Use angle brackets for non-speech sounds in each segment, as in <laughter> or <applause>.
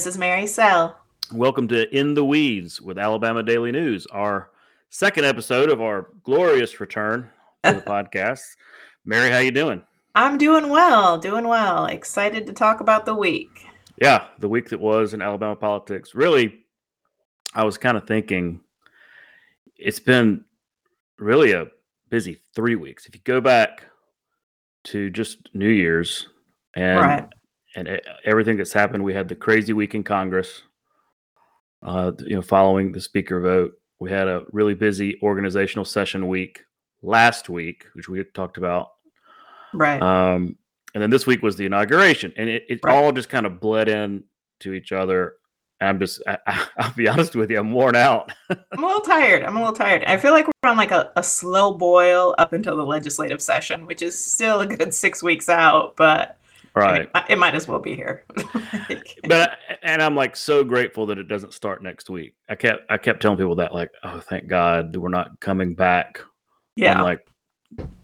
This is Mary Sell. Welcome to In the Weeds with Alabama Daily News, our second episode of our glorious return to the <laughs> podcast. Mary, how you doing? I'm doing well, doing well. Excited to talk about the week. Yeah, the week that was in Alabama politics. Really, I was kind of thinking it's been really a busy three weeks. If you go back to just New Year's and Right. And everything that's happened, we had the crazy week in Congress. Uh, you know, following the speaker vote, we had a really busy organizational session week last week, which we had talked about. Right. Um, and then this week was the inauguration, and it, it Right. all just kind of bled in to each other. I'm just, I, I, <laughs> I'll be honest with you, I'm worn out. <laughs> I'm a little tired. I'm a little tired. I feel like we're on like a, a slow boil up until the legislative session, which is still a good six weeks out, but I mean, right. it might as well be here. <laughs> Like, But and I'm like so grateful that it doesn't start next week. I kept I kept telling people that like, oh, thank God that we're not coming back yeah. on like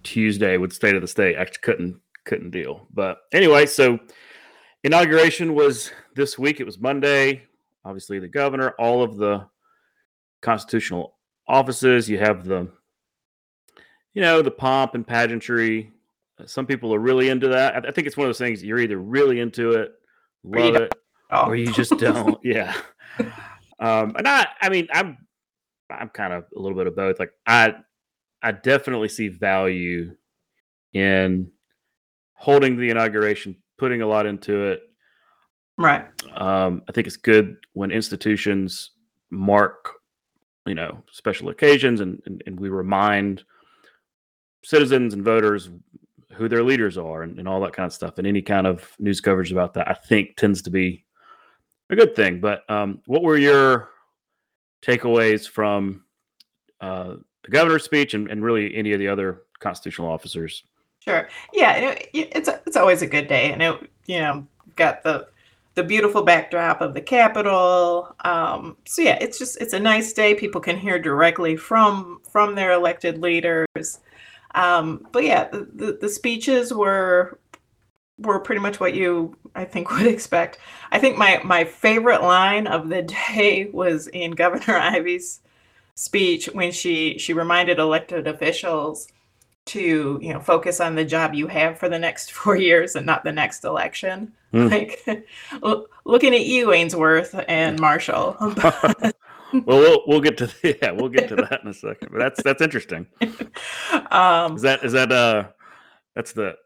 Tuesday with State of the State. I couldn't couldn't deal. But anyway, so inauguration was this week. It was Monday. Obviously, the governor, all of the constitutional offices. You have the, you know, the pomp and pageantry. Some people are really into that. I, I think it's one of those things you're either really into it, love it, Oh. or you just don't. <laughs> yeah. Um, and I, I mean, I'm, I'm kind of a little bit of both. Like I, I definitely see value in holding the inauguration, putting a lot into it. right. Um, I think it's good when institutions mark, you know, special occasions and, and, and we remind citizens and voters who their leaders are and, and all that kind of stuff. And any kind of news coverage about that, I think, tends to be a good thing. But um, what were your takeaways from uh, the governor's speech and, and really any of the other constitutional officers? Sure. Yeah, it, it- it's it's always a good day, and it you know got the the beautiful backdrop of the Capitol. Um, so yeah, it's just it's a nice day. People can hear directly from from their elected leaders. Um, but yeah, the, the the speeches were were pretty much what you I think <laughs> would expect. I think my my favorite line of the <laughs> day was in Governor <laughs> Ivey's speech when she she reminded elected officials to you know focus on the job you have for the next four years and not the next election Hmm. like looking at you ainsworth and marshall <laughs> well, we'll we'll get to yeah, we'll get to that in a second. But that's that's interesting. <laughs> um Is that is that uh that's the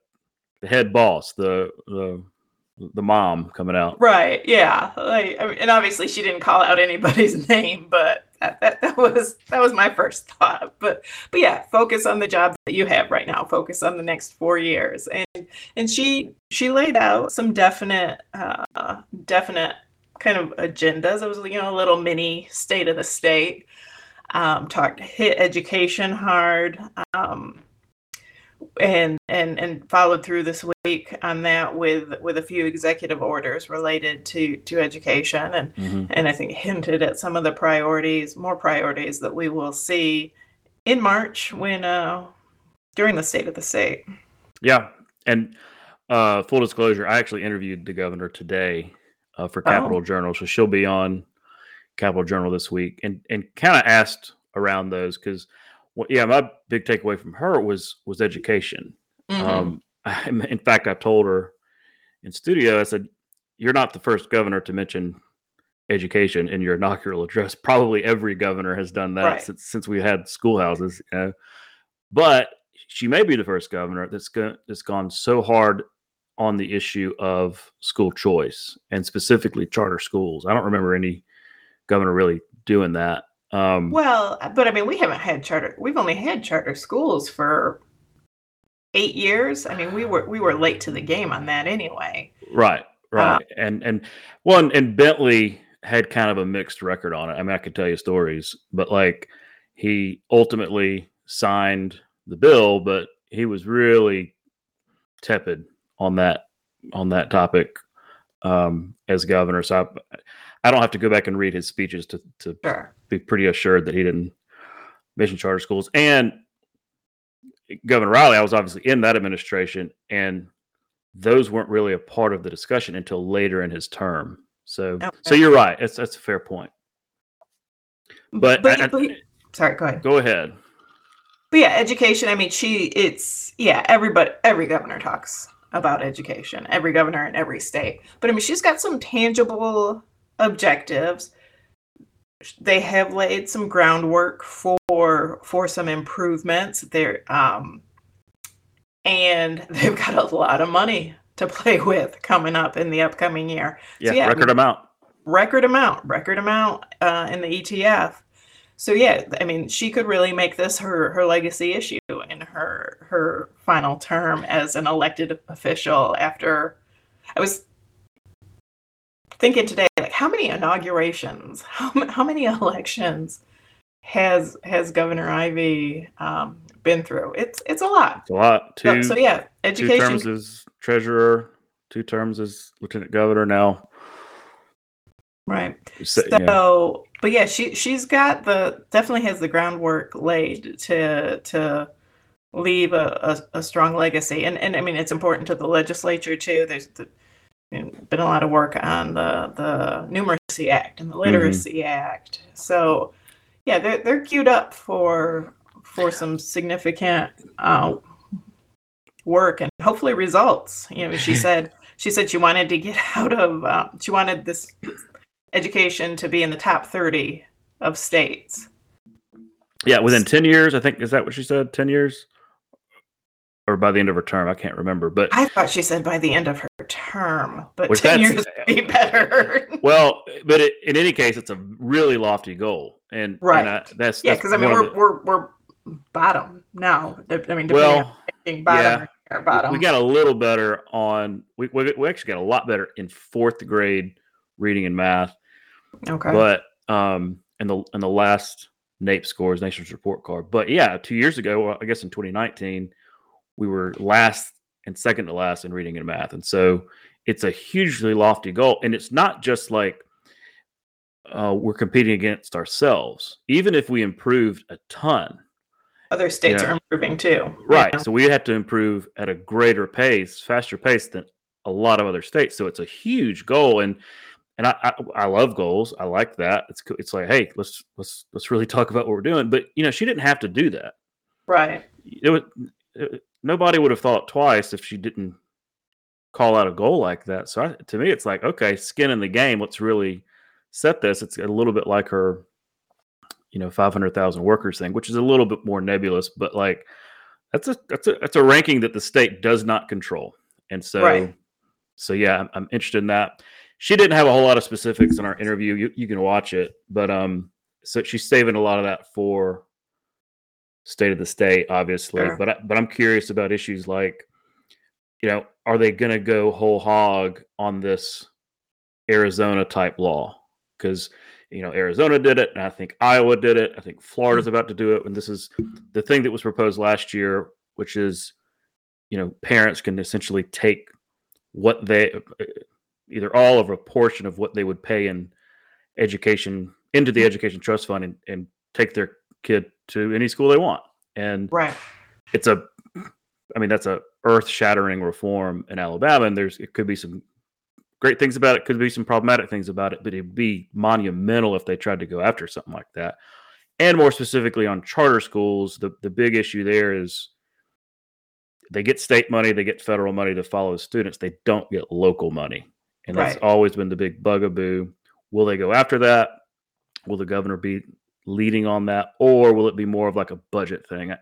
the head boss, the the the mom coming out. right yeah like I mean, and obviously she didn't call out anybody's <laughs> name but that, that, that was that was my first thought but but yeah focus on the job that you have right now focus on the next four years and and she she laid out some definite uh definite kind of agendas it was you know a little mini state of the state um talked hit education hard um and and and followed through this week on that with with a few executive orders related to to education and Mhm. and I think hinted at some of the priorities, more priorities that we will see in March when uh during the state of the state. Yeah, and uh, full disclosure, I actually interviewed the governor today uh, for Oh. Capital Journal, so she'll be on Capital Journal this week, and and kind of asked around those because, well, yeah, my big takeaway from her was was education. Mhm. Um, <laughs> in fact, I told her in studio, I said, "You're not the first governor to mention education in your inaugural address. <laughs> Probably every governor has done that Right. since since we had schoolhouses." You know? But she may be the first governor that's go- that's gone so hard on the issue of school choice and specifically charter schools. I don't remember any governor really doing that. Um, well, but I mean, we haven't had charter. We've only had charter schools for eight years. I mean, we were we were late to the game on that anyway. Right, right, and and one and Bentley had kind of a mixed record on it. I mean, I could tell you stories, but like he ultimately signed the bill, but he was really tepid on that on that topic um, as governor. So I, I don't have to go back and read his speeches to to Sure. be pretty assured that he didn't mention charter schools. And Governor Riley, I was obviously in that administration, and those weren't really a part of the discussion until later in his term. So, Okay. so you're right. That's that's a fair point. But but, I- I- but sorry, go ahead. Go ahead. But yeah, education. I mean, she. It's yeah. Everybody, every governor talks about education. Every governor in every state. But I mean, she's got some tangible objectives. They have laid some groundwork for for some improvements. There, um, and <laughs> they've got a lot of money to play with coming up in the upcoming year. Yeah, yeah, record amount. record amount, record amount uh, in the ETF. So yeah, I mean, she could really make this her her legacy issue her her final term as an elected official. After I was thinking today, like how many inaugurations, <laughs> how how many elections has has Governor Ivey um, been through? It's it's a lot. It's a lot. Two, So, so yeah, two education. terms as treasurer, two terms as lieutenant governor. Now, Right. So, So, yeah. but yeah, she she's got the definitely has the groundwork laid to to leave a, a, a strong legacy, and and I mean it's important to the legislature too. There's the, you know, been a lot of work on the the Numeracy Act and the Literacy Act. So yeah, they're they're queued up for for some significant uh, work and hopefully results. You know, she <laughs> said she said she wanted to get <laughs> out of uh, she wanted this education to be in the top 30 of states. yeah, within ten years, I think is that what she said? Ten years, or by the end of her term, I can't remember. But I thought she said by the end of her term, but Which 10 that's- years would be better. <laughs> well, but it, in any case, it's a really lofty goal, and Right. And I, that's yeah, because I mean we're, the- we're we're bottom now. I mean, depending on well, being bottom yeah. or bottom. we got a little better on. We, we we actually got a lot better in fourth grade reading and math. okay. but um in the in the last NAEP scores nation's report card but yeah two years ago well, i guess in 2019 we were last and second to last in reading and math and so it's a hugely lofty goal and it's not just like uh, we're competing against ourselves even if we improved a ton Other states yeah. are improving too. right Yeah. so we have to improve at a greater pace faster pace than a lot of other states so it's a huge goal and and I, I I love goals. I like that. It's it's like, hey, let's let's let's really talk about what we're doing. But you know, she didn't have to do that. Right. It was, nobody would have thought twice if she didn't call out a goal like that. So I, to me, it's like, okay, skin in the game. Let's really set this. It's a little bit like her, you know, five hundred thousand workers thing, which is a little bit more nebulous. But like, that's a that's a that's a ranking that the state does not control. And so, Right. so yeah, I'm, I'm interested in that she didn't have a whole lot of specifics in our interview. You, you can watch it, but um, so she's saving a lot of that for state of the state, obviously. Sure. But I, but I'm curious about issues like, you know, are they going to go whole hog on this Arizona type law? Because you know Arizona did it, and I think Iowa did it. I think Florida's mm-hmm. about to do it, and this is the thing that was proposed last year, which is, you know, parents can essentially take what they uh, either all or a portion of what they would pay in education into the mm-hmm. education trust fund and, and take their kid to any school they want. And Right. it's a i mean that's a earth-shattering reform in alabama and there's it could be some great things about it could be some problematic things about it but it'd be monumental if they tried to go after something like that. And more specifically on charter schools the, the big issue there is they get state money they get federal money to follow students. They don't get local money. And that's Right. always been the big bugaboo. Will they go after that? Will the governor be leading on that or will it be more of like a budget thing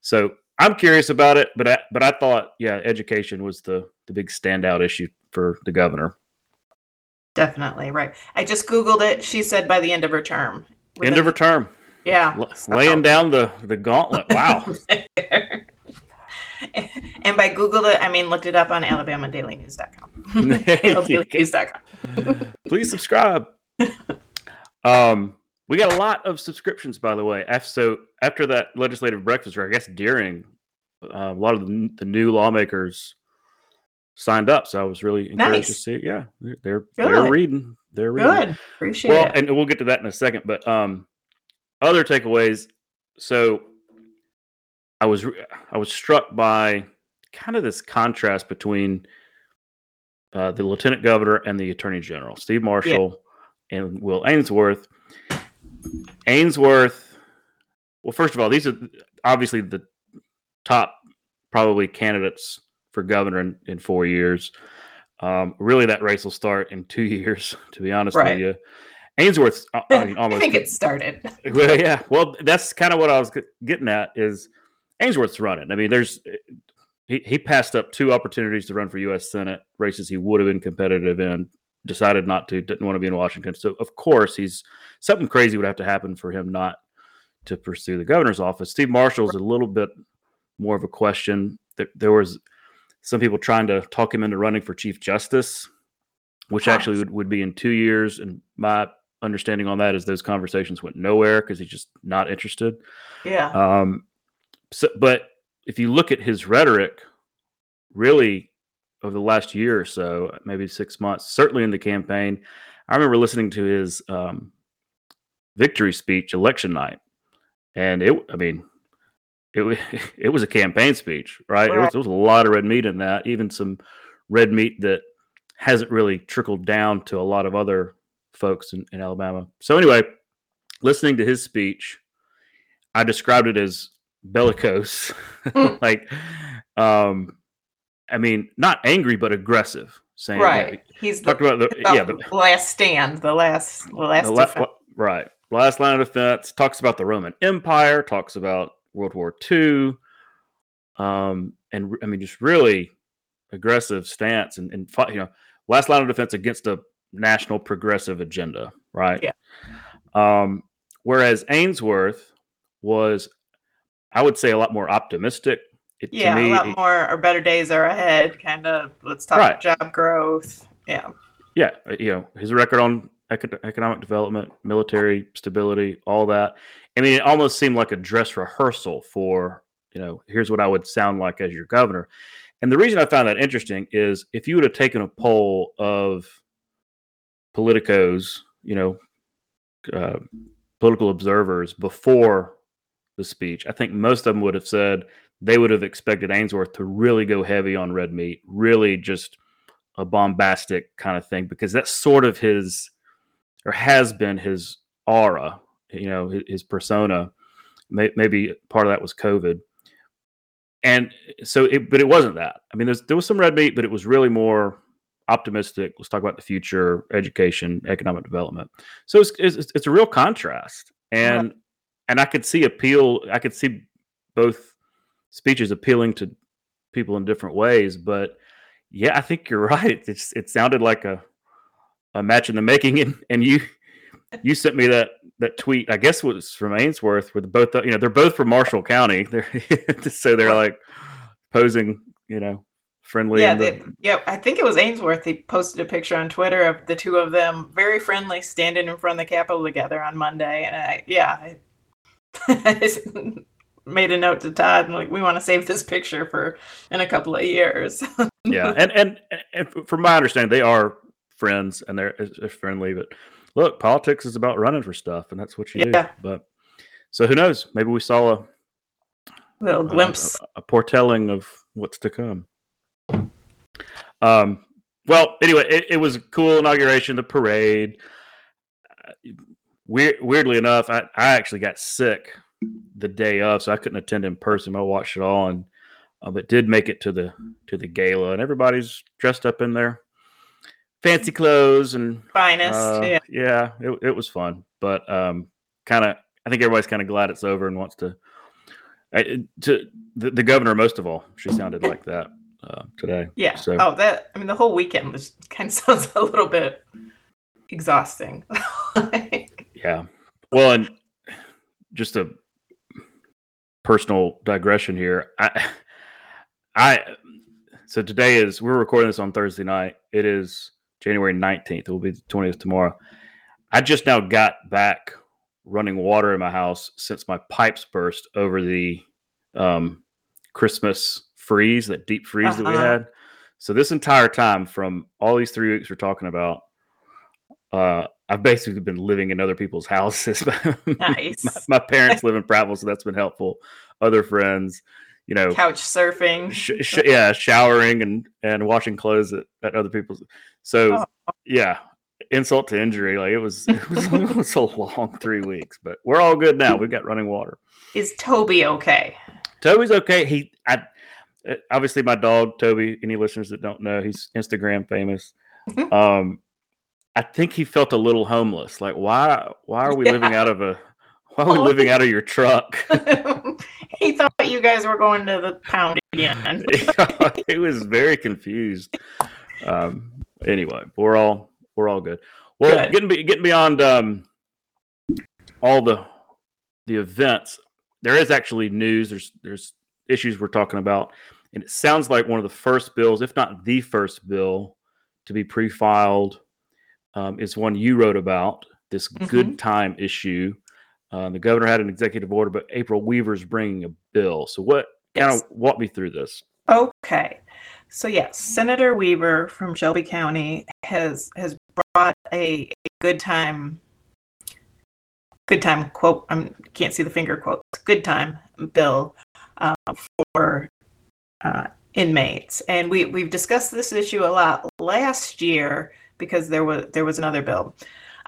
so i'm curious about it but i but i thought yeah education was the the big standout issue for the governor Definitely. Right. I just Googled it. She said by the end of her term. end of her term Yeah. l- laying down the the gauntlet wow <laughs> and by Googled it, I mean looked it up on AlabamaDailyNews.com. <laughs> <laughs> AlabamaDailyNews.com. please subscribe um we got a lot of subscriptions by the way so after that legislative breakfast or i guess during uh, a lot of the, the new lawmakers signed up so i was really encouraged to Nice. see yeah they're they're, they're reading they're reading Good. Appreciate well it. and we'll get to that in a second but um other takeaways so i was i was struck by kind of this contrast between uh, the lieutenant governor and the attorney general, Steve Marshall yeah. and Will Ainsworth. Ainsworth, well, first of all, these are obviously the top probably candidates for governor in, in four years. Um, really, that race will start in two <laughs> years, to be honest right. with you. Ainsworth, uh, <laughs> I, mean, almost. I think it started. <laughs> well, yeah. Well, that's kind of what I was getting at. Is Ainsworth's running? I mean, there's he, he passed up two opportunities to run for U.S. Senate races he would have been competitive in. Decided not to. Didn't want to be in Washington. So of course he's something crazy would have to happen for him not to pursue the governor's office. Steve Marshall's a little bit more of a question. There, there was some people trying to talk him into running for chief justice, which actually would, would be in two years. And my understanding on that is those conversations went nowhere because he's just not interested. Yeah. Um. So, but if you look at his rhetoric, really over the last year or so, maybe six months, certainly in the campaign, I remember listening to his um, victory speech election night, and it. I mean, it was <laughs> it was a campaign speech, right? right. It, was, was a lot of red meat in that, even some red meat that hasn't really trickled down to a lot of other folks in, in Alabama. So anyway, listening to his speech, I described it as bellicose, hmm. <laughs> like, um, I mean, not angry but aggressive. Saying right, he's talked about the yeah the last stand, the last the last the la- right last line of defense. Talks about the Roman Empire. Talks about World War II. Um, and I mean, just really aggressive stance and, and you know, last line of defense against a national progressive agenda, right? Yeah. Um, whereas Ainsworth was, I would say, a lot more optimistic. It, yeah, me, a lot more. Our better days are ahead. Kind of. Let's talk right. job growth. Yeah. Yeah, uh, you know his record on economic development, military stability, all that. I mean, it almost seemed like a dress rehearsal for, you know, here's what I would sound like as your governor. And the reason I found that interesting is if you would have taken a poll of politicos, you know, uh, political observers before the speech, I think most of them would have said they would have expected Ainsworth to really go heavy on red meat, really just a bombastic kind of thing, because that's sort of his or has been his aura you know his, his persona. May, maybe part of that was COVID, and so it. But it wasn't that. I mean, there was some red meat, but it was really more optimistic. Let's talk about the future, education, economic development. So it's it's, it's a real contrast, and yeah. and I could see appeal. I could see both speeches appealing to people in different ways, but yeah, I think you're <laughs> right. It's it sounded like a a match in the making, <laughs> and and you you sent me that that tweet. I guess was from Ainsworth, with both you know they're both from Marshall County. <laughs> They're so they're like posing, you know, friendly. Yeah, the... they, yeah. I think it was Ainsworth. He posted a picture on Twitter of the two of them, very friendly, standing in front of the Capitol together on Monday. And I, yeah, I <laughs> made a note to Todd, and like we want to save this picture for in a couple of years. yeah, and, and and from my understanding, they are friends and they're, they're friendly, but look, politics is about running for stuff, and that's what you yeah. do. But so who knows? Maybe we saw a little glimpse, a, a, foretelling of what's to come. Um. Well, anyway, it, it was a cool inauguration. The parade. Weird, weirdly enough, I, I actually got sick the day of, so I couldn't attend in person. I watched it all, and uh, but did make it to the to the gala, and everybody's dressed up in their fancy clothes and finest. Uh, yeah, yeah, it, it was fun, but um, kind of. I think everybody's kind of glad it's over and wants to. to the, the governor, most of all, she sounded like that uh, today. Yeah. So. Oh, that. I mean, the whole weekend was kind of <laughs> sounds a little bit exhausting. <laughs> yeah. Well, and just a personal digression here. I, I, so today is we're recording this on Thursday night. It is January 19th. It will be the 20th tomorrow. I just now got back running water in my house since my pipes burst over the um, Christmas freeze, that deep freeze uh-huh. that we uh-huh. had. So this entire time, from all these three weeks we're talking about, uh, I've basically been living in other people's houses. <laughs> Nice. my, my, parents live in Prattville, so that's been helpful. Other friends, you know, couch surfing. sh- sh- yeah, showering and and washing clothes at, at other people's. So Oh. yeah, insult to injury. Like it was, <laughs> it was, it was a long three weeks, but we're all good now. We've got running water. Is Toby okay? Toby's okay. He, I, uh, obviously my dog Toby. Any listeners that don't know, he's Instagram famous. Mhm. Um, I think he felt a little homeless. Like why? Why are we <laughs> living out of a? Why are we living out of your truck? <laughs> he thought you guys were going to the pound again. <laughs> he was very confused. Um, anyway, we're all we're all good. Well, Good. getting be, getting beyond um, all the the events, there is actually news. There's there's issues we're talking about, and it sounds like one of the first bills, if not the first bill, to be pre-filed, um, is one you wrote about. This good time issue. Uh, the governor had an executive order, but April Weaver's bringing a bill. So, what kind of walk me through this? Okay. So yes, Senator Weaver from Shelby County has has brought a, a good time good time quote I can't see the finger quote good time bill uh, for uh, inmates and we we've discussed this issue a lot last year because there was there was another bill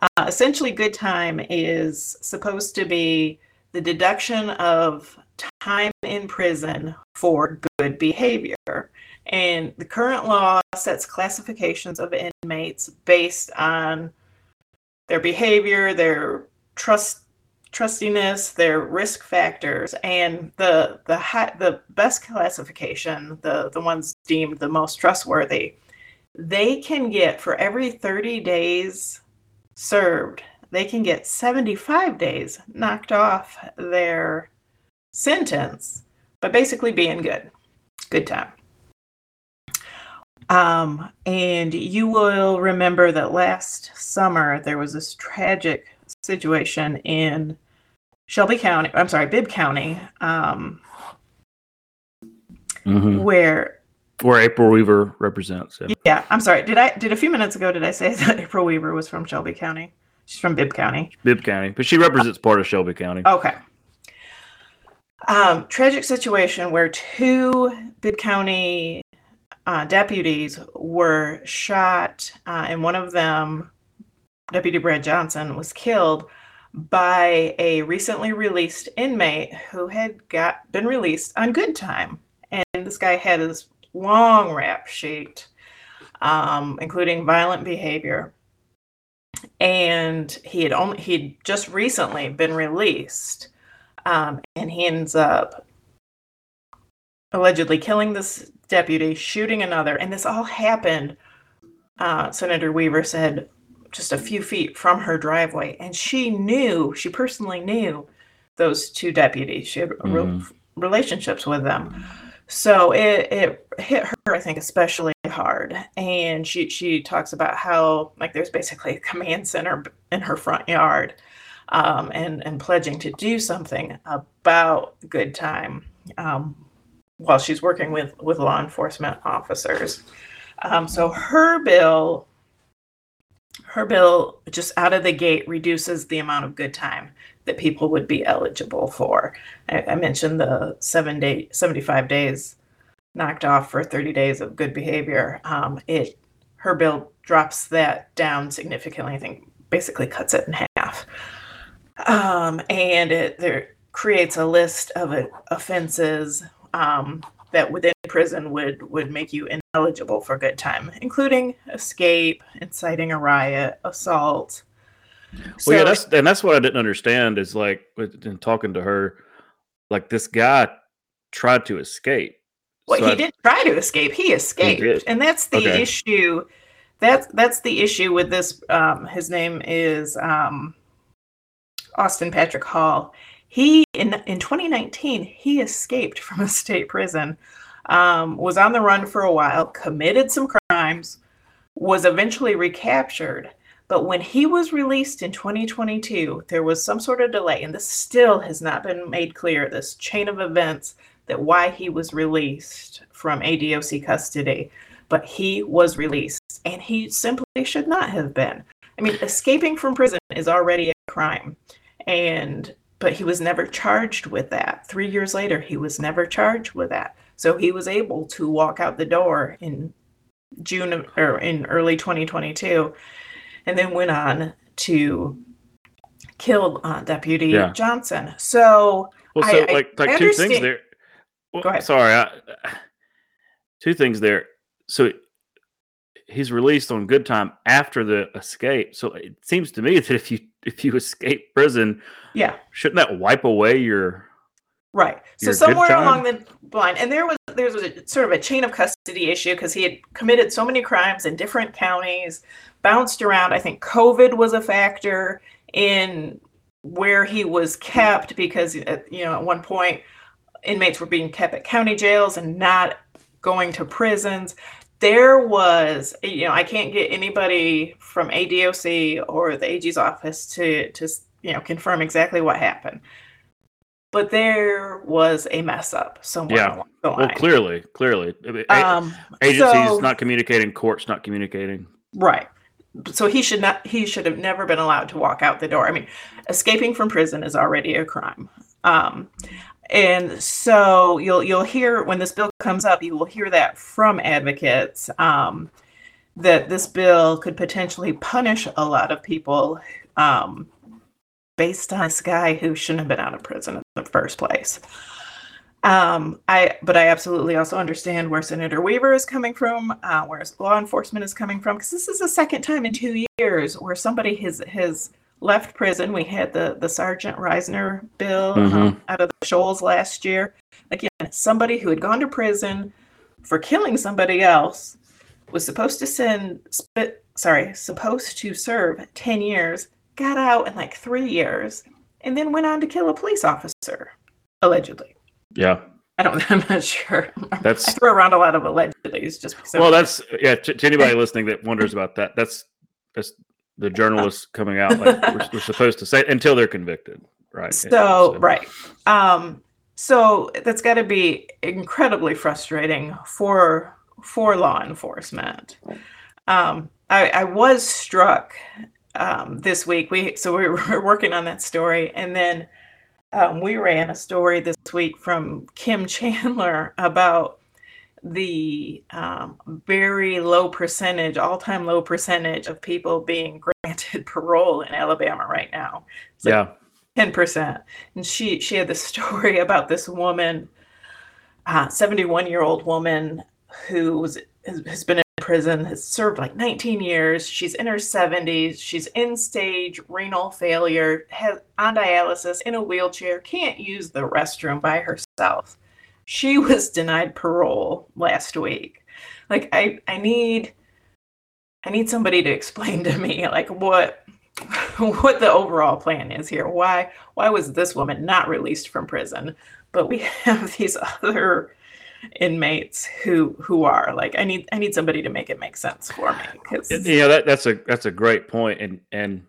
uh, essentially good time is supposed to be the deduction of time in prison for good behavior. And the current law sets classifications of inmates based on their behavior, their trust trustiness, their risk factors, and the the high, the best classification, the the ones deemed the most trustworthy, they can get for every 30 days served, they can get 75 days knocked off their sentence, but basically being good. Good time. Um, and you will remember that last summer there was this tragic situation in Shelby County, I'm sorry, Bibb County, um, where Where April Weaver represents. Yeah. yeah, I'm sorry. Did I did a few minutes ago did I say <laughs> that April Weaver was from Shelby County? She's from Bibb County. Bibb County, but she represents part of Shelby County. Okay. Um, tragic situation where two Bibb County uh, deputies were shot, uh, and one of them, Deputy Brad Johnson, was killed by a recently released inmate who had got been released on good time. And this guy had his long rap sheet, um, including violent behavior. And he had only he'd just recently been released. Um, and he ends up allegedly killing this deputy, shooting another, and this all happened. Uh, Senator Weaver said just a few feet from her driveway, and she knew, she personally knew those two deputies. She had Mhm. relationships with them, so it it hit her, I think, especially hard. And she she talks about how like there's basically a command center in her front yard um, and and pledging to do something about good time um, while she's working with with law enforcement officers. Um, so her bill, her bill just out of the gate reduces the amount of good time that people would be eligible for. I, I mentioned the seven day, seventy five days knocked off for thirty days of good behavior. Um, it her bill drops that down significantly. I think basically cuts it in half um, and it there creates a list of uh, offenses um, that within prison would would make you ineligible for good time, including escape, inciting a riot, assault. Well, yeah, that's and that's what I didn't understand is like in talking to her, like this guy tried to escape. Well, So he I- did try to escape. He escaped, did. and that's the Okay. issue. That's that's the issue with this. Um, his name is um, Austin Patrick Hall. He in in 2019 he escaped from a state prison, um, was on the run for a while, committed some crimes, was eventually recaptured. But when he was released in 2022, there was some sort of delay, and this still has not been made clear. This chain of events that why he was released from ADOC custody, but he was released and he simply should not have been. I mean, escaping from prison is already a crime. And but he was never charged with that. Three years later, he was never charged with that. So he was able to walk out the door in June or in early 2022, and then went on to kill uh, Deputy Yeah. Johnson. So Well, I- so I like like two things understand- there. Well, Go ahead. Sorry, I, two things there. So he's released on good time after the escape. So it seems to me <laughs> that if you if you escape prison, yeah, shouldn't that wipe away your Right. So Your good somewhere along the line, and there was there was a sort of a chain of custody issue because he had committed so many crimes in different counties, bounced around. I think COVID was a factor in where he was kept because at, you know at one point inmates were being kept at county jails and not going to prisons. There was, you know, I can't get anybody from ADOC or the AG's office to to you know confirm exactly what happened but there was a mess up somewhere Yeah. along the well clearly clearly um, agencies so- not communicating, courts not communicating. right. So he should not. He should have never been allowed to walk out the door. I mean, escaping from prison is already a crime. Um, and so you'll you'll hear when this bill comes up, you will hear that from advocates um, that this bill could potentially punish a lot of people um, based on this guy who shouldn't have been out of prison in the first place. Um, I but I absolutely also understand where Senator Weaver is coming from, uh, where law enforcement is coming from, because this is the second time in two years where somebody has has left prison. We had the the Sergeant Risner bill um, out of the Shoals last year. Again, somebody who had gone to prison for killing somebody else was supposed to send spit sorry supposed to serve 10 years got out in like three years and then went on to kill a police officer allegedly Yeah, i don't <laughs> i'm not sure That's i throw around a lot of allegedly just because well. That's yeah. To, to anybody listening that wonders about that, that's that's the journalists coming out like we're, we're supposed to say until they're convicted, right? so right um so that's got to be incredibly frustrating for for law enforcement um i i was struck um this week we so we were working on that story and then um, we ran a story this week from kim <laughs> chandler about the um, very low percentage all-time low percentage of people being <laughs> granted parole in alabama right now It's Yeah, ten percent. And she she had this <laughs> story about this woman, uh, seventy one year old woman who was has, has been prison, has served like nineteen years. She's in her seventies. She's in stage renal failure, has on dialysis, in a wheelchair, can't use the restroom by herself. She <laughs> was denied parole last week. Like I I need I need somebody to explain to me like what <laughs> what the overall plan is here. Why why was this woman not released from prison, but we <laughs> have these other inmates who who are like I need I need somebody to make it make sense for me because you know that that's a that's a great point, and and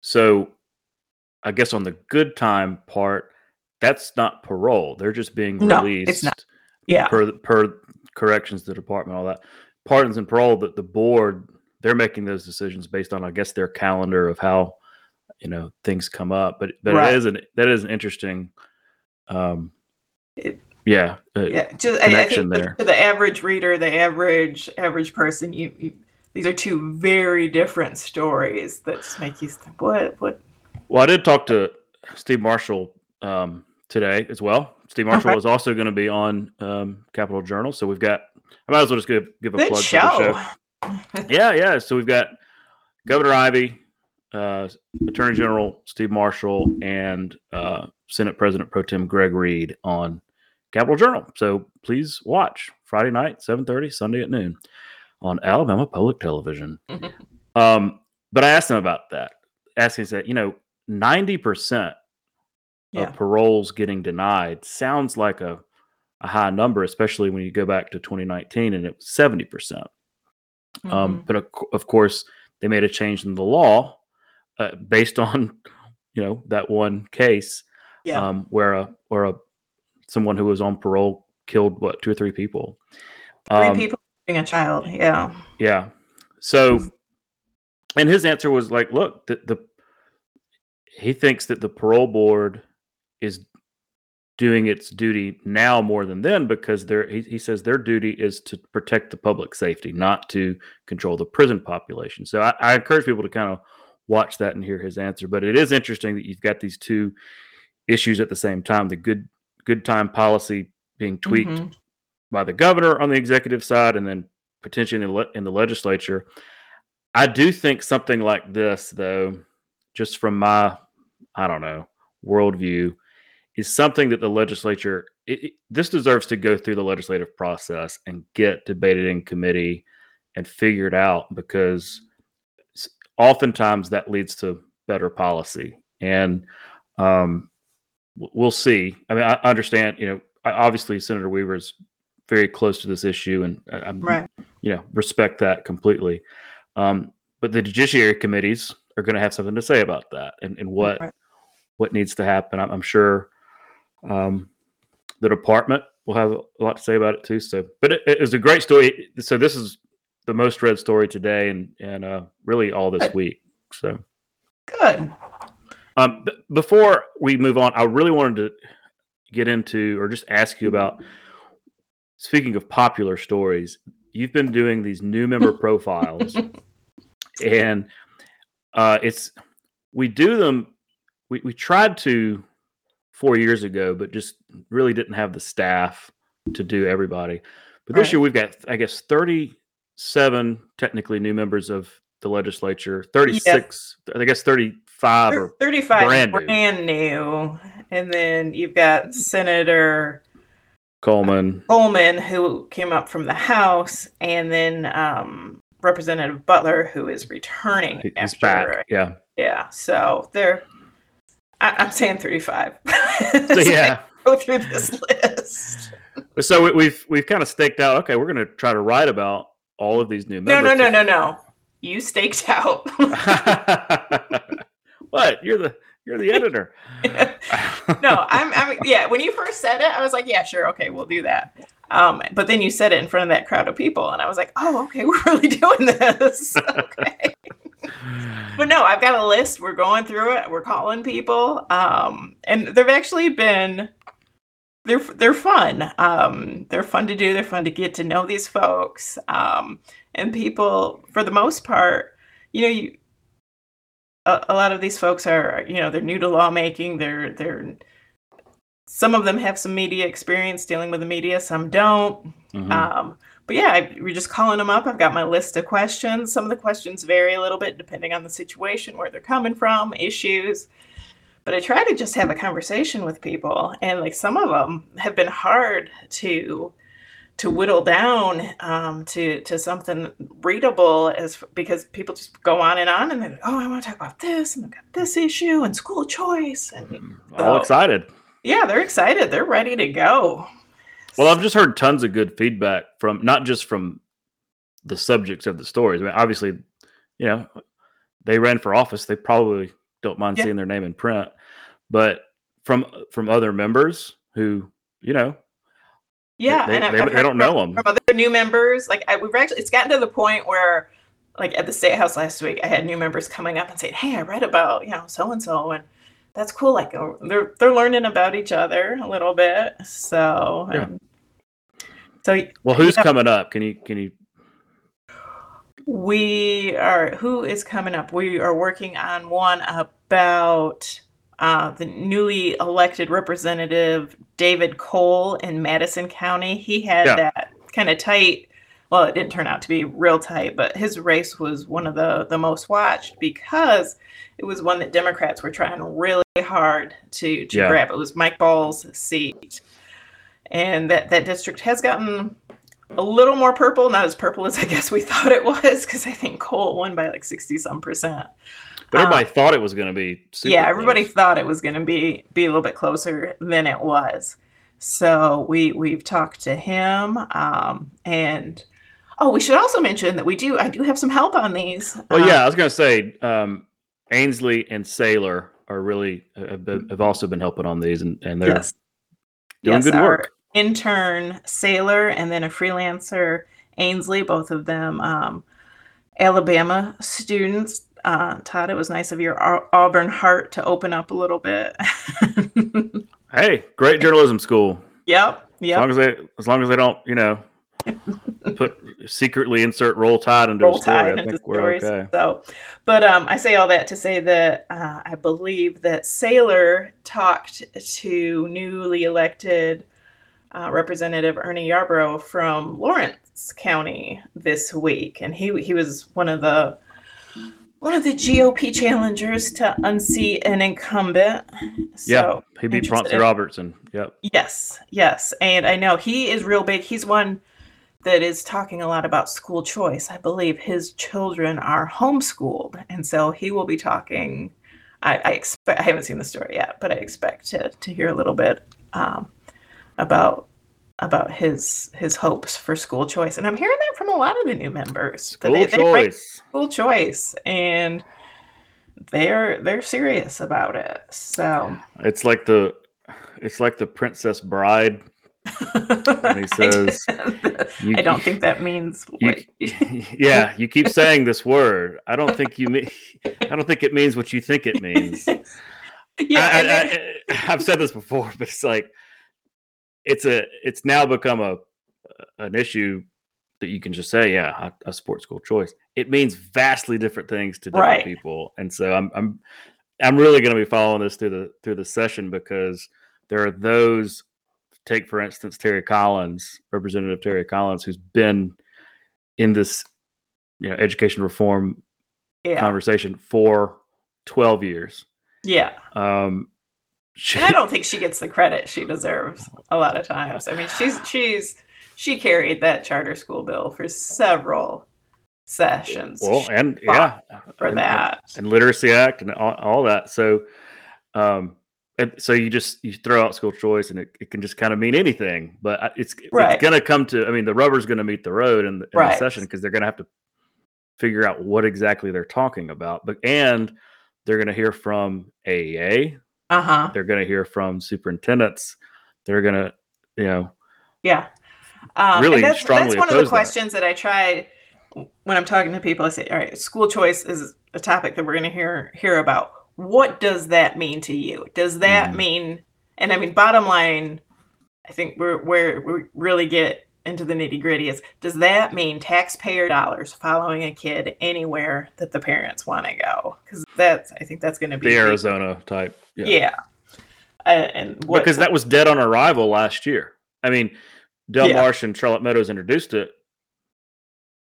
so I guess on the good time part, that's not parole. They're just being No, released it's not. yeah per per corrections the department, all that. Pardons and parole, that the board they're making those decisions based on, I guess, their calendar of how you know things come up. But but Right. it is an that is an interesting, um, It- yeah, uh, yeah just I, I the- there. for the average reader the average average person you, you these are two very different stories that just make you think what what Well, I did talk to Steve Marshall um, today as well. Steve Marshall Okay. is also going to be on um, Capital Journal, so we've got. I might as well just give give a good plug show, for the show. <laughs> Yeah, yeah. So we've got Governor Ivey, uh, Attorney General Steve Marshall, and uh, Senate President Pro Tem Greg Reed on Capital Journal. So please watch Friday night, seven thirty, Sunday at noon on Alabama Public Television. <laughs> Um, but I asked him about that. Asking that, you know, ninety percent Yeah. of paroles getting denied sounds like a, a high number, especially when you go back to 2019 and it was 70 percent. Um, Mhm. but of, of course, they made a change in the law uh, based <laughs> on, you know, that one case yeah um, where a or a someone who was on parole killed what two or three people. three Um, people being a child yeah yeah. So, and his answer was like, look, the, the he thinks that the parole board is doing its duty now more than then because they he, he says their duty is to protect the public safety, not to control the prison population. So I, I encourage people to kind of watch that and hear his answer. But it is interesting that you've got these two issues at the same time: the good good time policy being tweaked mm-hmm. by the governor on the executive side, and then potentially in the, le- in the legislature. I do think something like this, though, just from my I don't know worldview is something that the legislature it, it, this deserves to go through the legislative process and get debated in committee and figured out because oftentimes that leads to better policy and um, we'll see i mean i understand you know obviously senator weaver is very close to this issue and i'm right. you know respect that completely um, but the judiciary committees are going to have something to say about that and, and what right. what needs to happen I'm, I'm sure um, the department will have a lot to say about it too. So, but it, it was a great story. So this is the most read story today, and and uh, really all this week. So good. Um, b- before we move on, I really wanted to get into or just ask you about. Speaking of popular stories, you've been doing these new member <laughs> profiles, <laughs> and uh, it's we do them. We we tried to four years ago, but just really didn't have the staff to do everybody. But this right. year we've got, I guess, 37 technically new members of the legislature, 36, I guess 35 or 35 brand, brand new. And then you've got Senator Coleman. Coleman, who came up from the House, and then um, Representative Butler, who is returning. He's after, back. Yeah. Yeah. So they're I, am saying 35. <laughs> so, <laughs> yeah. go through this list. So we, we've we've kind of staked out. Okay, we're going to try to write about all of these new members. No, no, no, no, no. You staked out. <laughs> what? You're the you're the editor. <laughs> no, I'm, I'm. Yeah, when you first said it, I was like, yeah, sure, okay, we'll do that. Um, but then you said it in front of that crowd of people, and I was like, oh, okay, <laughs> we're really doing this. <laughs> okay but no, I've got a list. We're going through it. We're calling people, um, and they've actually been they're they're fun. Um, they're fun to do. They're fun to get to know these folks, um, and people for the most part, you know, you a, a lot of these folks are you know they're new to lawmaking. They're they're some of them have some media experience dealing with the media. Some don't. Mm-hmm. Um, but yeah, I, we're just calling them up. I've got my list of questions. Some of the questions vary a little bit depending on the situation, where they're coming from, issues. But I try to just have a conversation with people, and like some of them have been hard to to whittle down um, to to something readable as because people just go on and on and then oh I want to talk about this and I've got this issue and school choice and mm-hmm. all excited. Yeah, they're excited. They're ready to go. Well, I've just heard tons of good feedback from not just from the subjects of the stories. I mean, obviously, you know, they ran for office. They probably don't mind yeah. seeing their name in print, but from from other members who, you know, yeah, they, and they, they don't know them from other new members. Like I, we've actually, it's gotten to the point where, like at the state house last week, I had new members coming up and saying, "Hey, I read about you know so and so, and that's cool. Like they're they're learning about each other a little bit. So yeah. Um, so well, who's coming up? Can you can you? We are. Who is coming up? We are working on one about uh, the newly elected representative David Cole in Madison County. He had yeah. that kind of tight. Well, it didn't turn out to be real tight, but his race was one of the the most watched because it was one that Democrats were trying really hard to to yeah. grab. It was Mike Ball's seat, and that that district has gotten a little more purple, not as purple as I guess we <laughs> thought it was, because I think Cole won by like sixty some percent. But everybody um, thought it was going to be. yeah, everybody close. thought it was going to be be a little bit closer than it was. So we we've talked to him, um, and oh, we should also mention that we do I do have some help on these. Well, um, yeah, I was going to say um, Ainsley and Sailor are really have, have, also been helping on these, and, and they're yes. doing yes, good work. Intern Sailor and then a freelancer Ainsley, both of them um, Alabama students. Uh, Todd. It was nice of your Auburn heart to open up a little bit. <laughs> hey, great journalism school. Yep. Yep. As long as they, as long as they don't, you know, put secretly insert roll tide into roll story. Tide into stories. Okay. So, but um, I say all that to say that uh, I believe that Sailor talked to newly elected uh, Representative Ernie Yarbrough from Lawrence County this week, and he he was one of the one of the GOP challengers to unseat an incumbent. So yeah, he beat Proncey Robertson. Yep. Yes, yes, and I know he is real big. He's one that is talking a lot about school choice. I believe his children are homeschooled, and so he will be talking. I, I expect I haven't seen the story yet, but I expect to to hear a little bit um, about about his his hopes for school choice, and I'm hearing that from a lot of the new members. School they, choice, school choice, and they're they're serious about it. So it's like the it's like the Princess Bride and he <laughs> says, <laughs> "I don't think that means." You, <laughs> yeah, you keep saying this word. I don't think you mean. I don't think it means what you think it means. yeah, I, I, have said this before, but it's like it's a it's now become a an issue that you can just say, yeah, a sports school choice. It means vastly different things to different right. people, and so I'm I'm I'm really going to be following this through the through the session because there are those take for instance Terri Collins, Representative Terri Collins, who's been in this you know education reform yeah. conversation for 12 years. Yeah. Um she, I don't think she gets the credit she deserves a lot of times. I mean, she's she's she carried that charter school bill for several sessions. Well, and yeah, for and, that and literacy act and all, all that. So, um, and so you just you throw out school choice and it, it can just kind of mean anything but it's, right. it's going to come to i mean the rubber's going to meet the road in, the, in right. the session because they're going to have to figure out what exactly they're talking about but and they're going to hear from aea uh-huh. They're going to hear from superintendents. They're going to you know yeah. Um, really that's, strongly that's one of the questions that. that i try when i'm talking to people i say all right school choice is a topic that we're going to hear hear about. What does that mean to you? Does that mm mean, and I mean, bottom line, I think we're where we really get into the nitty gritty is does that mean taxpayer dollars following a kid anywhere that the parents want to go? Because that's, I think that's going to be the Arizona type. Yeah. yeah. Uh, and what, because that was dead on arrival last year. I mean, Del yeah. Marsh and Charlotte Meadows introduced it,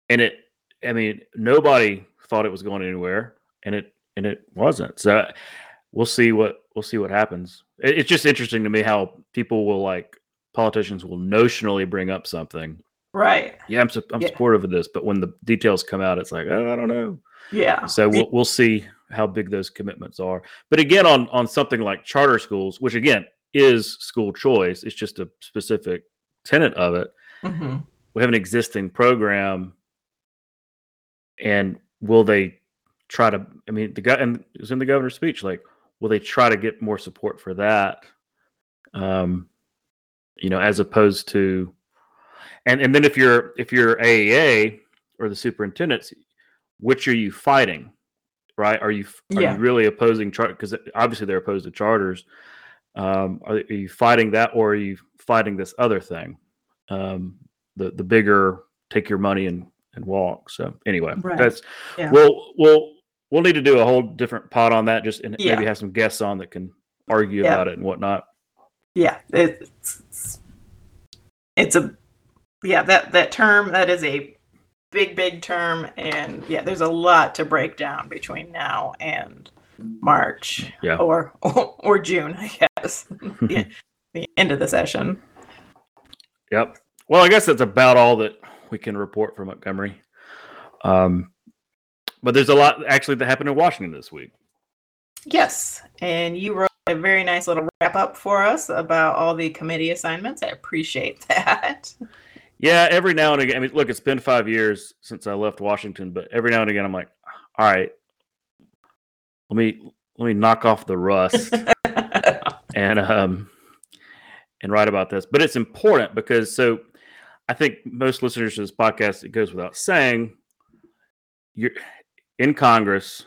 and it, I mean, nobody thought it was going anywhere, and it and it wasn't. So we'll see what we'll see what happens. It, it's just interesting to me how people will like politicians will notionally bring up something. Right. Yeah, I'm su- I'm yeah. supportive of this, but when the details come out, it's like oh, I don't know. Yeah. So we'll we'll see how big those commitments are. But again, on on something like charter schools, which again is school choice, it's just a specific tenet of it. Mm-hmm. We have an existing program, and will they try to i mean the guy and it was in the governor's speech like will they try to get more support for that um you know as opposed to and and then if you're if you're AEA or the superintendents which are you fighting right are you are yeah. you really opposing charter because obviously they're opposed to charters um are, are, you fighting that or are you fighting this other thing um the the bigger take your money and and walk so anyway right. that's yeah. we'll we'll we'll need to do a whole different pot on that. Just and yeah. maybe have some guests on that can argue yeah. about it and whatnot. Yeah, it's it's a yeah that that term that is a big big term, and yeah, there's a lot to break down between now and March. Yeah, or or, <laughs> or June, I guess. <laughs> the, the end of the session. Yep. Well, I guess that's about all that we can report from Montgomery. Um, but there's a lot actually that happened in Washington this week. Yes, and you wrote a very nice little wrap up for us about all the committee assignments. I appreciate <laughs> that. Yeah, every now and again. I mean, look, it's been five years since I left Washington, but every now and again, I'm like, all right, let me let me knock off the rust <laughs> and um and write about this. But it's important because so I think most listeners to this podcast, it goes without saying, you're in Congress,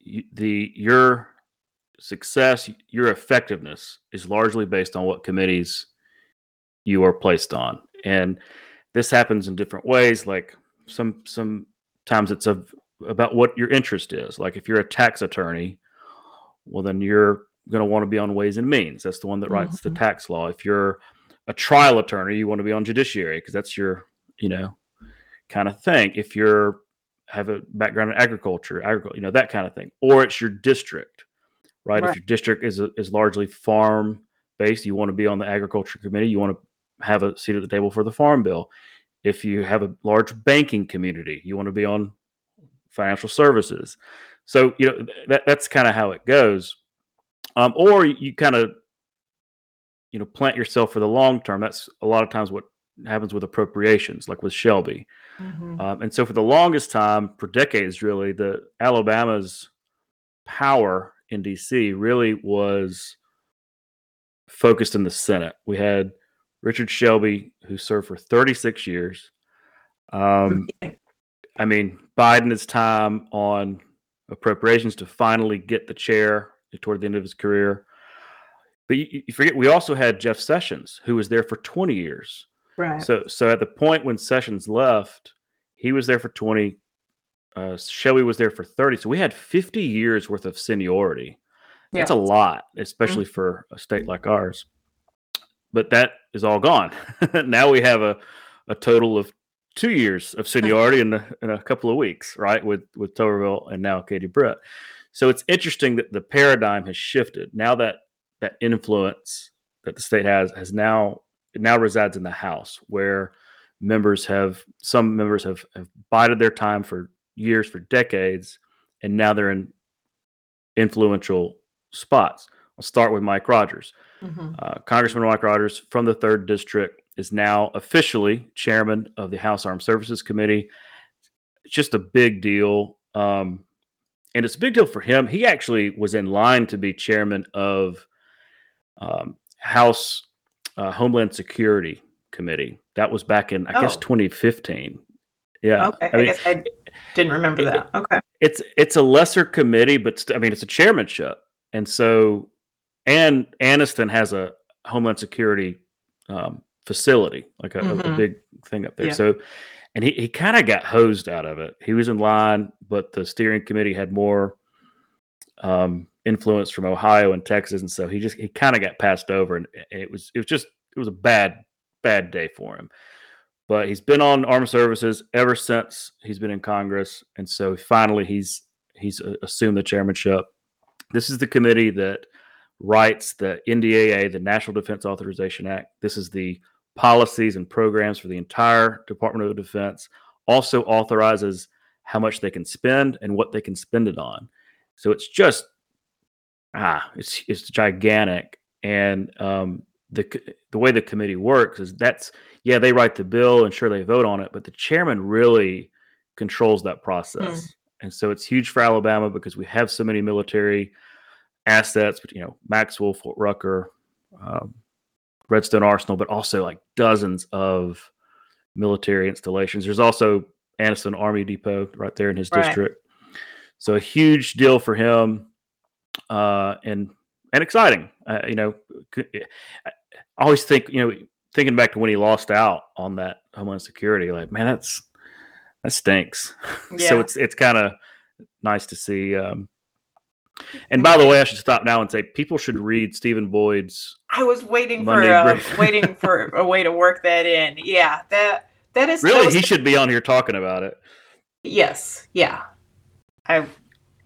You, the your success, your effectiveness is largely based on what committees you are placed on, and this happens in different ways. Like some sometimes it's of about what your interest is. Like if you're a tax attorney, well then you're going to want to be on Ways and Means. That's the one that writes mm-hmm. the tax law. If you're a trial attorney, you want to be on Judiciary because that's your you know kind of thing. If you're have a background in agriculture, agriculture, you know that kind of thing, or it's your district, right? right. If your district is is largely farm based, you want to be on the agriculture committee. You want to have a seat at the table for the farm bill. If you have a large banking community, you want to be on financial services. So you know that that's kind of how it goes. Um, or you kind of you know plant yourself for the long term. That's a lot of times what happens with appropriations, like with Shelby. Mm-hmm. Um, and so for the longest time, for decades, really, the Alabama's power in DC really was focused in the Senate. We had Richard Shelby, who served for 36 years. Um, I mean, Biden's time on appropriations to finally get the chair toward the end of his career. But you, you forget, we also had Jeff Sessions, who was there for 20 years. Right. So so at the point when Sessions left, he was there for 20. Uh, Shelby was there for 30. So we had 50 years worth of seniority. Yeah. That's a lot, especially mm-hmm. for a state like ours. But that is all gone. <laughs> now we have a, a total of two years of seniority in, a, in a couple of weeks, right? With with Tuberville and now Katie Britt. So it's interesting that the paradigm has shifted. Now that that influence that the state has has now it now resides in the House, where members have some members have, have bided their time for years, for decades, and now they're in influential spots. I'll start with Mike Rogers. Mm-hmm. Uh, Congressman Mike Rogers from the third district is now officially chairman of the House Armed Services Committee. It's just a big deal. Um, and it's a big deal for him. He actually was in line to be chairman of um, House uh, Homeland Security Committee. That was back in, I oh. guess, 2015. Yeah. Okay. I, mean, I guess I didn't remember it, that. Okay. It's it's a lesser committee, but st- I mean, it's a chairmanship, and so, and Anniston has a Homeland Security um, facility, like a, mm-hmm. a, big thing up there. Yeah. So, and he, he kind of got hosed out of it. He was in line, but the steering committee had more um, influence from Ohio and Texas, and so he just he kind of got passed over, and it was it was just it was a bad bad day for him. But he's been on armed services ever since he's been in Congress, and so finally he's he's uh, assumed the chairmanship. This is the committee that writes the NDAA, the National Defense Authorization Act. This is the policies and programs for the entire Department of Defense. Also authorizes how much they can spend and what they can spend it on. So it's just ah, it's it's gigantic. And um, the the way the committee works is that's yeah they write the bill and sure they vote on it, but the chairman really controls that process. Mm. And so it's huge for Alabama because we have so many military assets, but you know Maxwell, Fort Rucker, um, Redstone Arsenal, but also like dozens of military installations. There's also Anniston Army Depot right there in his right. district. So a huge deal for him, uh, and and exciting. Uh, you know, I always think you know thinking back to when he lost out on that Homeland Security, like man, that's that stinks. <laughs> Yeah. so it's it's kind of nice to see. Um, and by the way, I should stop now and say people should read Stephen Boyd's. I was waiting Monday for uh, <laughs> waiting for a way to work that in. Yeah, that that is really he should be on here talking about it. Yes, yeah, I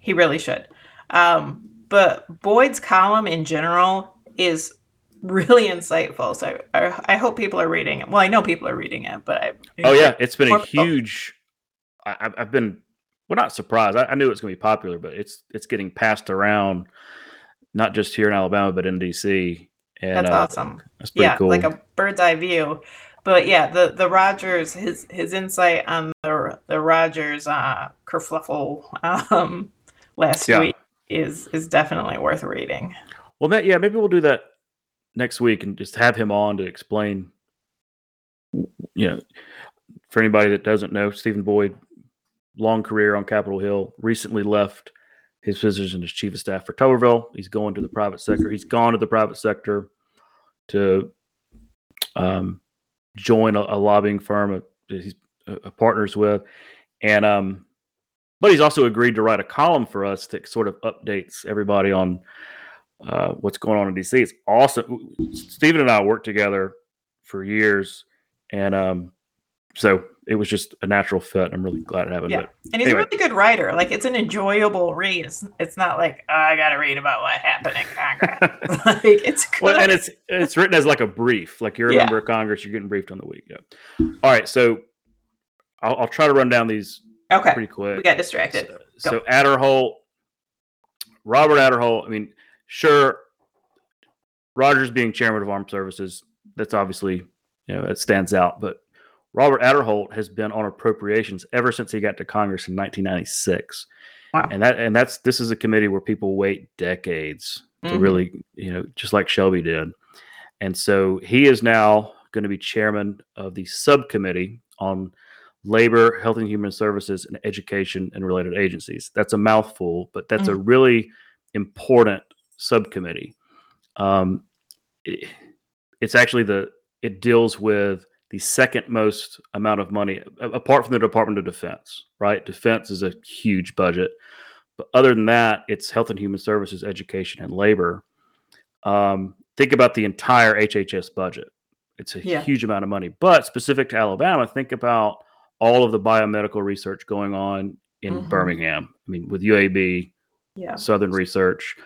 he really should. Um, but Boyd's column in general is really insightful. So I, I, hope people are reading it. Well, I know people are reading it, but I. Oh yeah, it's been a huge. I, have been well, not surprised. I, I knew it was going to be popular, but it's it's getting passed around, not just here in Alabama, but in DC. And, that's uh, awesome. That's pretty yeah, cool. like a bird's eye view. But yeah, the the Rogers his his insight on the the Rogers uh, kerfluffle um, last yeah. week is is definitely worth reading. Well, that, yeah, maybe we'll do that next week and just have him on to explain. You know, for anybody that doesn't know, Stephen Boyd long career on Capitol Hill, recently left his position as chief of staff for Tuberville. He's going to the private sector. He's gone to the private sector to um, join a, a, lobbying firm that he's uh, partners with, and um, but he's also agreed to write a column for us that sort of updates everybody on uh, what's going on in DC. It's awesome. Stephen and I worked together for years, and um, so it was just a natural fit. I'm really glad it. Yeah, and he's anyway. a really good writer. Like it's an enjoyable read. It's, it's not like oh, I got to read about what happened in <laughs> Congress. <laughs> like it's good. <laughs> Well, and it's it's written as like a brief. Like you're a yeah. member of Congress, you're getting briefed on the week. Yeah. All right, so I'll, I'll try to run down these okay pretty quick. We got distracted. So, so Aderholt, Robert Aderholt. I mean, sure, Rogers being chairman of Armed Services, that's obviously you know it stands out, but Robert Aderholt has been on appropriations ever since he got to Congress in 1996. Wow. And that and that's this is a committee where people wait decades mm-hmm. to really, you know, just like Shelby did. And so he is now going to be chairman of the subcommittee on labor, health and human services, and education and related agencies. That's a mouthful, but that's mm-hmm. a really important subcommittee. Um, it, it's actually the it deals with the second most amount of money apart from the Department of Defense, right? Defense is a huge budget. But other than that, it's health and human services, education, and labor. Um, think about the entire HHS budget. It's a yeah. huge amount of money. But specific to Alabama, think about all of the biomedical research going on in mm-hmm. Birmingham. I mean, with UAB, yeah. Southern Research,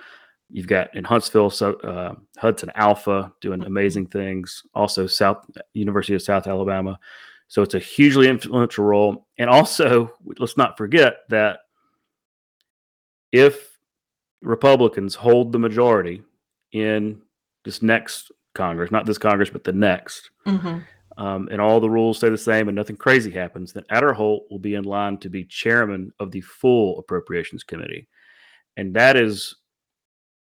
You've got in Huntsville, so, uh, Hudson Alpha doing mm-hmm. amazing things. Also, South University of South Alabama. So it's a hugely influential role. And also, let's not forget that if Republicans hold the majority in this next Congress, not this Congress, but the next, mm-hmm. um, and all the rules stay the same and nothing crazy happens, then Aderholt will be in line to be chairman of the full Appropriations Committee. And that is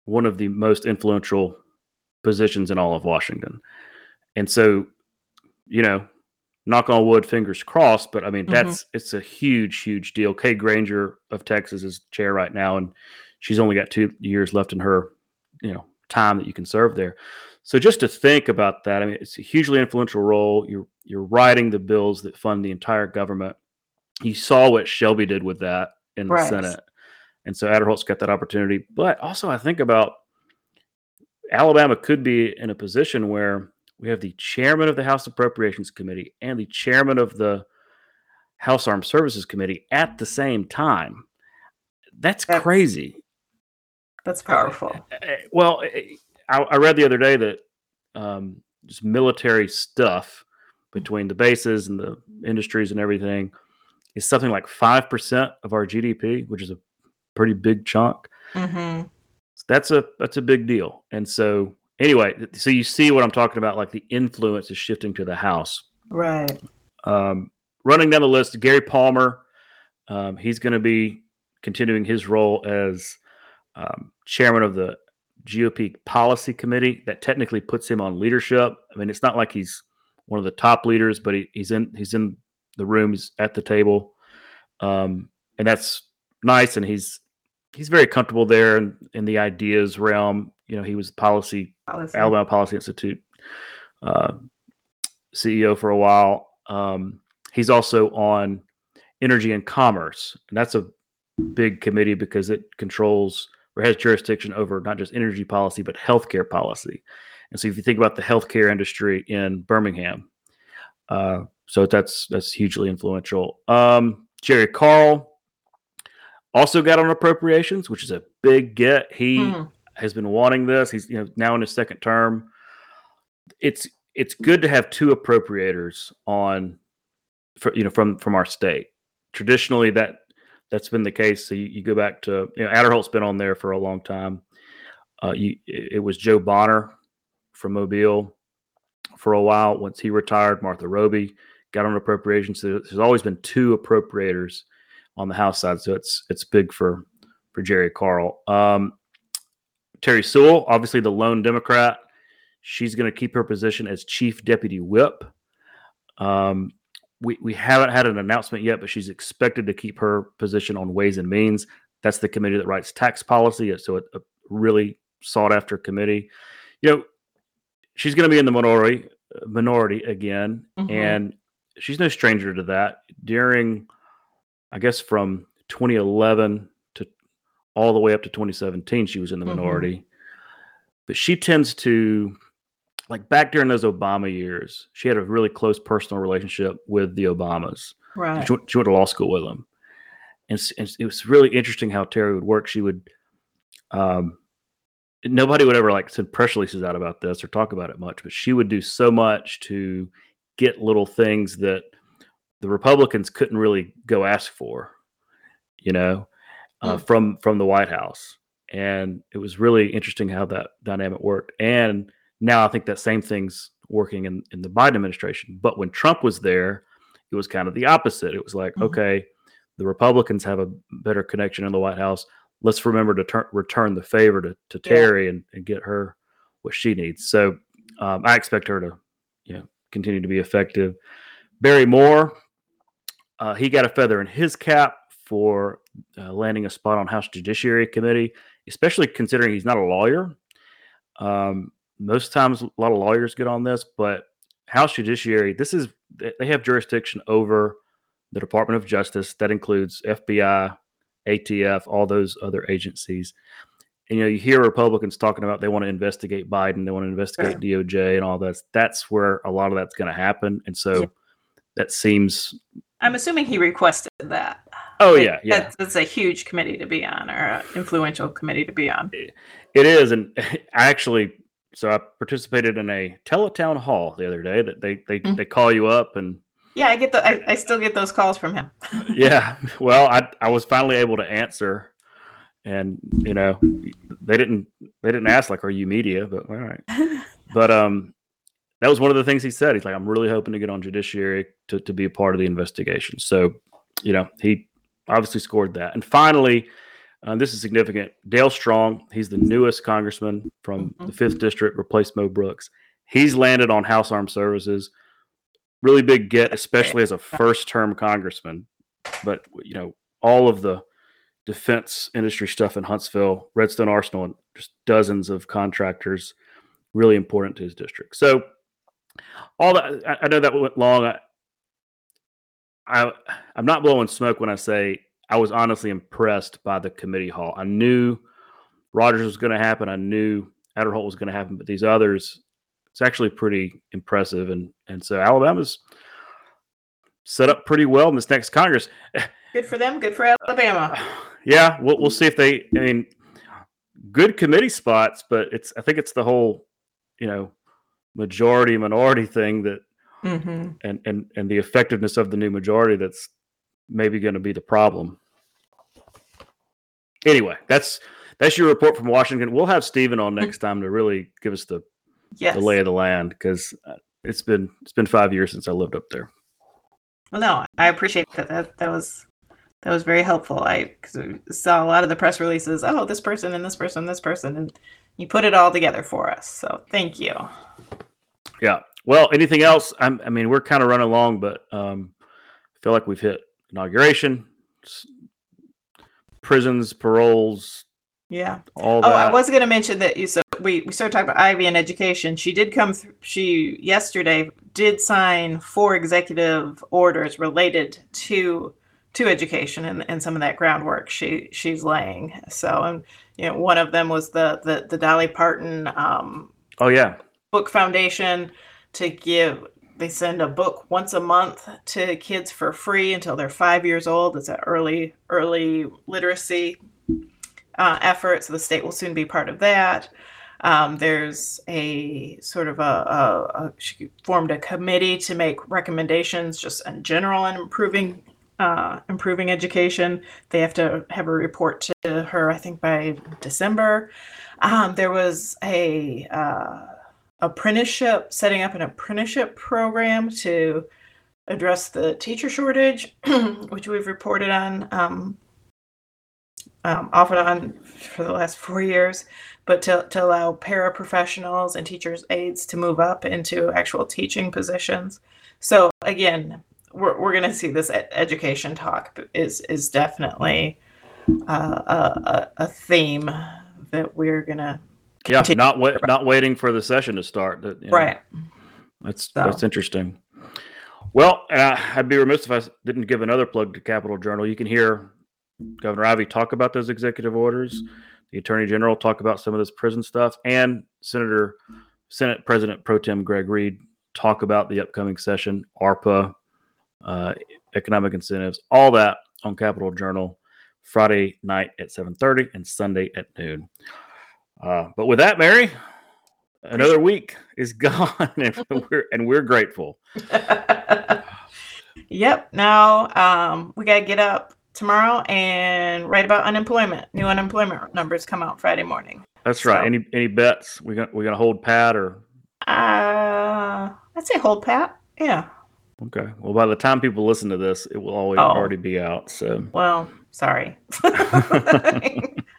one of the most influential positions in all of Washington. And so, you know, knock on wood, fingers crossed. But I mean, mm-hmm. that's it's a huge, huge deal. Kay Granger of Texas is chair right now, and she's only got two years left in her, you know, time that you can serve there. So just to think about that, I mean, it's a hugely influential role. You're you're writing the bills that fund the entire government. You saw what Shelby did with that in the right. Senate. And so Aderholt's got that opportunity. But also, I think about Alabama could be in a position where we have the chairman of the House Appropriations Committee and the chairman of the House Armed Services Committee at the same time. That's, that's crazy. That's powerful. Uh, uh, uh, well, I, I read the other day that um, just military stuff between the bases and the industries and everything is something like 5% of our GDP, which is a pretty big chunk. Mm-hmm. So that's a that's a big deal. And so anyway, so you see what I'm talking about, like the influence is shifting to the House. Right. Um, running down the list, Gary Palmer, um, he's going to be continuing his role as um, chairman of the GOP policy committee. That technically puts him on leadership. I mean, it's not like he's one of the top leaders, but he, he's in he's in the room, he's at the table, um, and that's nice. And he's he's very comfortable there in, in the ideas realm. You know, he was policy, policy. Alabama Policy Institute uh, CEO for a while. Um, he's also on energy and commerce, and that's a big committee because it controls or has jurisdiction over not just energy policy but healthcare policy. And so, if you think about the healthcare industry in Birmingham, uh, so that's that's hugely influential. Um, Jerry Carl, also got on appropriations, which is a big get. He mm. has been wanting this. He's you know now in his second term. It's it's good to have two appropriators on for you know from from our state. Traditionally that that's been the case. So you, you go back to you know Aderholt's been on there for a long time. Uh, you, it was Joe Bonner from Mobile for a while. Once he retired, Martha Roby got on appropriations. So there's always been two appropriators on the House side. So it's it's big for for Jerry Carl. Um, Terri Sewell, obviously the lone Democrat, she's going to keep her position as chief deputy whip. Um, we we haven't had an announcement yet, but she's expected to keep her position on Ways and Means. That's the committee that writes tax policy. So a, a really sought after committee. You know, she's going to be in the minority minority again, mm-hmm. and she's no stranger to that. During, I guess, from 2011 to all the way up to 2017, she was in the mm-hmm. minority. But she tends to, like back during those Obama years, she had a really close personal relationship with the Obamas. Right. She went, she went to law school with them. And, and, it was really interesting how Terri would work. She would, um, nobody would ever like send press releases out about this or talk about it much, but she would do so much to get little things that the Republicans couldn't really go ask for, you know, uh, mm. from from the White House. And it was really interesting how that dynamic worked. And now I think that same thing's working in, in the Biden administration. But when Trump was there, it was kind of the opposite. It was like, mm-hmm. okay, the Republicans have a better connection in the White House let's remember to turn, return the favor to, to Terri yeah. and, and get her what she needs. So um, I expect her to, you know, continue to be effective. Barry Moore, uh, he got a feather in his cap for uh, landing a spot on House Judiciary Committee, especially considering he's not a lawyer. Um, most times, a lot of lawyers get on this, but House Judiciary, this is they have jurisdiction over the Department of Justice. That includes FBI, ATF, all those other agencies. And, you know, you hear Republicans talking about they want to investigate Biden, they want to investigate. DOJ and all that. That's where a lot of that's going to happen. And so yeah. that seems. I'm assuming he requested that. Oh like, yeah, yeah. That's, that's, a huge committee to be on, or an influential committee to be on. It is, and <laughs> I actually, so I participated in a teletown hall the other day. That they they mm-hmm. they call you up and yeah, I get the I, I still get those calls from him. <laughs> yeah. Well, I I was finally able to answer and you know, they didn't they didn't ask like are you media, but all right. <laughs> but um that was one of the things he said. He's like, I'm really hoping to get on judiciary to, to be a part of the investigation. So, you know, he obviously scored that. And finally, uh, this is significant. Dale Strong, he's the newest congressman from mm-hmm. the fifth district, replaced Mo Brooks. He's landed on House Armed Services really big get, especially as a first term congressman. But you know, all of the defense industry stuff in Huntsville, Redstone Arsenal, and just dozens of contractors, really important to his district. So all that I, I know that went long. I, I I'm not blowing smoke when I say I was honestly impressed by the committee haul. I knew Rogers was going to happen. I knew Aderholt was going to happen, but these others it's actually pretty impressive. And and so Alabama's set up pretty well in this next Congress. Good for them. Good for Alabama. <sighs> Yeah, we'll we'll see if they. I mean, good committee spots, but it's. I think it's the whole, you know, majority minority thing that, mm-hmm. and and and the effectiveness of the new majority that's maybe going to be the problem. Anyway, that's that's your report from Washington. We'll have Stephen on next time to really give us the yes. the lay of the land because uh, it's been it's been five years since I lived up there. Well, no, I appreciate that. That that was that was very helpful. I saw a lot of the press releases. Oh, this person and this person, this person, and you put it all together for us. So thank you. Yeah. Well, anything else? I'm, i mean, we're kind of running along, but um, I feel like we've hit inauguration, prisons, paroles. Yeah. All that. Oh, I was going to mention that you said we, we started talking about Ivey and education. She did come. Th- she yesterday did sign four executive orders related to to education and, and some of that groundwork she she's laying. So and you know one of them was the the, the Dolly Parton. Um, oh yeah. Book Foundation to give. They send a book once a month to kids for free until they're five years old. It's an early early literacy uh, effort. So the state will soon be part of that. Um, there's a sort of a, a, a, she formed a committee to make recommendations just in general on improving uh, improving education. They have to have a report to her, I think, by December. Um, there was a uh, apprenticeship, setting up an apprenticeship program to address the teacher shortage, <clears throat> which we've reported on um, um, off and on for the last four years but to, to allow paraprofessionals and teachers aides to move up into actual teaching positions. So again, we're, we're going to see this education talk is is definitely uh, a, a theme that we're gonna Yeah, not wait, not waiting for the session to start. You know, right. That's So- that's interesting. Well, uh, I'd be remiss if i didn't give another plug to Capital Journal. You can hear Governor Ivey talk about those executive orders, the Attorney General talk about some of this prison stuff, and Senator Senate President Pro Tem Greg Reed talk about the upcoming session, ARPA, uh, economic incentives, all that on Capital Journal Friday night at 7:30 and Sunday at noon. Uh, but with that, Mary, another week is <laughs> gone, and <laughs> we're and we're grateful. <laughs> yep. Now um, we got to get up tomorrow and write about unemployment. New unemployment numbers come out Friday morning. That's right. So- Any any bets? We gonna we gonna hold pat or Uh, I'd say hold pat. Yeah. Okay? Well, by the time people listen to this, it will always Oh. already be out. So Well, sorry. <laughs>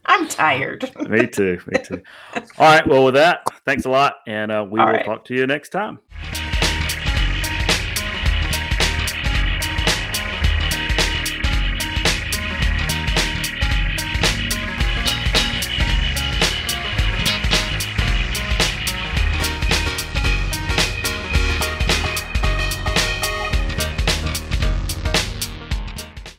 I'm tired. <laughs> me too. Me too. All right. Well, with that, thanks a lot, and uh, we All will right. talk to you next time.